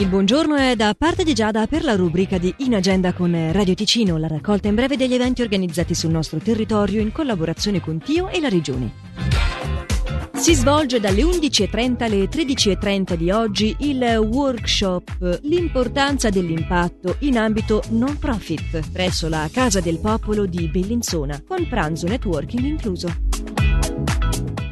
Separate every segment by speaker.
Speaker 1: Il buongiorno è da parte di Giada per la rubrica di In Agenda con Radio Ticino, la raccolta in breve degli eventi organizzati sul nostro territorio in collaborazione con Tio e la Regione. Si svolge dalle 11.30 alle 13.30 di oggi il workshop L'importanza dell'impatto in ambito non profit presso la Casa del Popolo di Bellinzona, con pranzo networking incluso.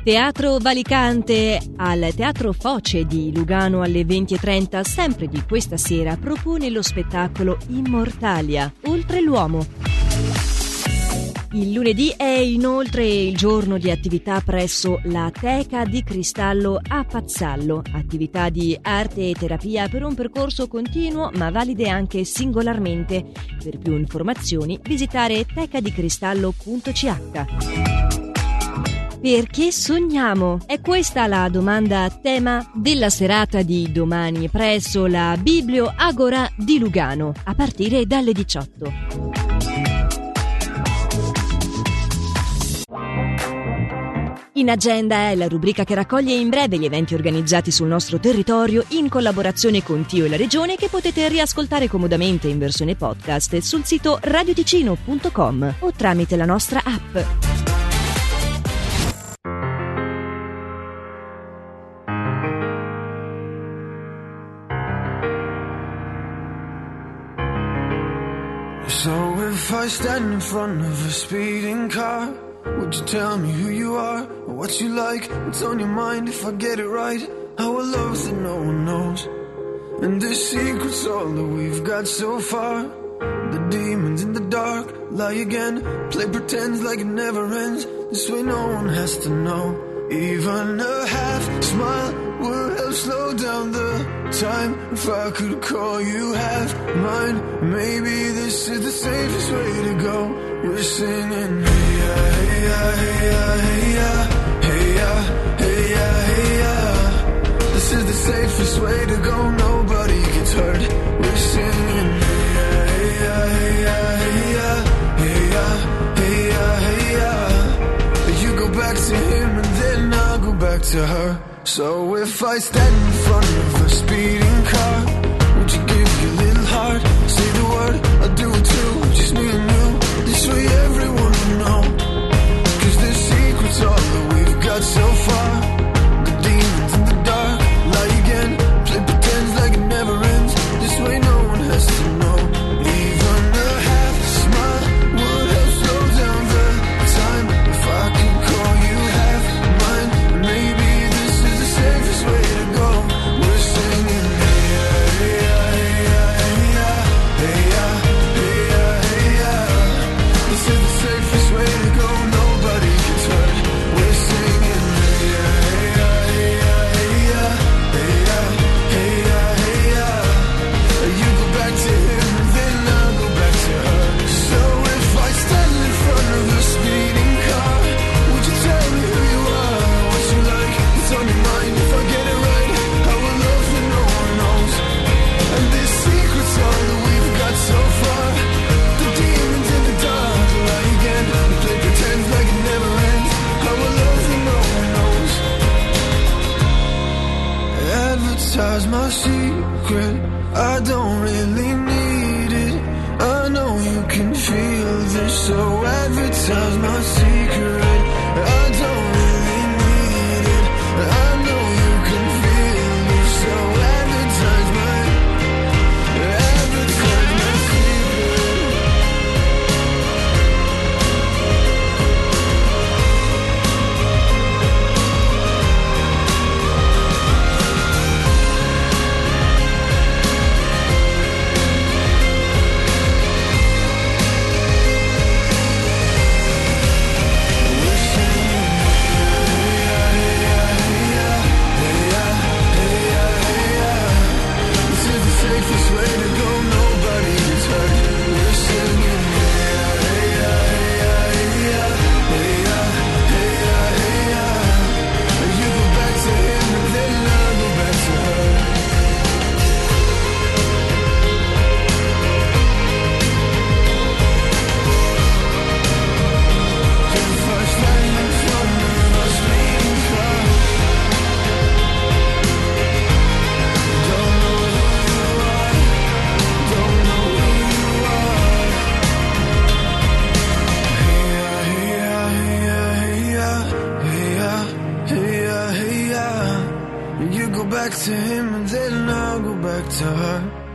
Speaker 1: Teatro Valicante al Teatro Foce di Lugano alle 20.30, sempre di questa sera, propone lo spettacolo Immortalia, Oltre l'uomo. Il lunedì è inoltre il giorno di attività presso la Teca di Cristallo a Pazzallo, attività di arte e terapia per un percorso continuo ma valide anche singolarmente. Per più informazioni visitare tecadicristallo.ch. Perché sogniamo? È questa la domanda a tema della serata di domani presso la Biblio Agora di Lugano, a partire dalle 18. In agenda è la rubrica che raccoglie in breve gli eventi organizzati sul nostro territorio in collaborazione con Tio e la Regione che potete riascoltare comodamente in versione podcast sul sito radioticino.com o tramite la nostra app.
Speaker 2: So if I stand in front of a speeding car, would you tell me who you are, or what you like, what's on your mind if I get it right? how Our loves that no one knows, and the secret's all that we've got so far. The demons in the dark lie again, play pretends like it never ends. This way no one has to know. Even a half smile would help slow down the time If I could call you half mine. Maybe this is the safest way to go. We're singing hey ya, hey ya, hey ya, hey ya Hey ya, hey ya, hey ya This is the safest way to go. Nobody gets hurt. We're singing hey ya, hey ya, hey ya, hey ya Hey ya, hey ya, hey ya You go back to him and then I'll go back to her so if I stand in front of a speeding car, would you give your little heart? Advertise my secret. I don't really need it. I know you can feel this, so advertise my secret. I don't You go back to him and then I'll go back to her.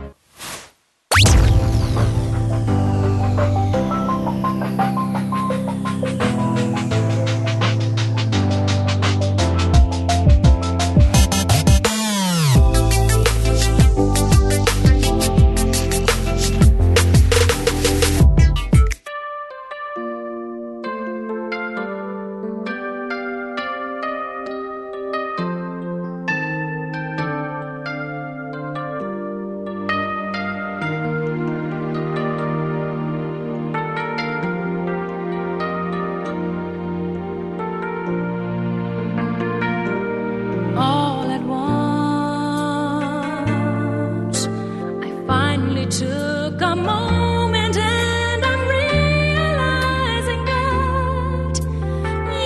Speaker 3: Took a moment and I'm realizing that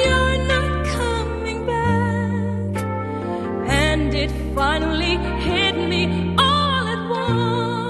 Speaker 3: you're not coming back. And it finally hit me all at once.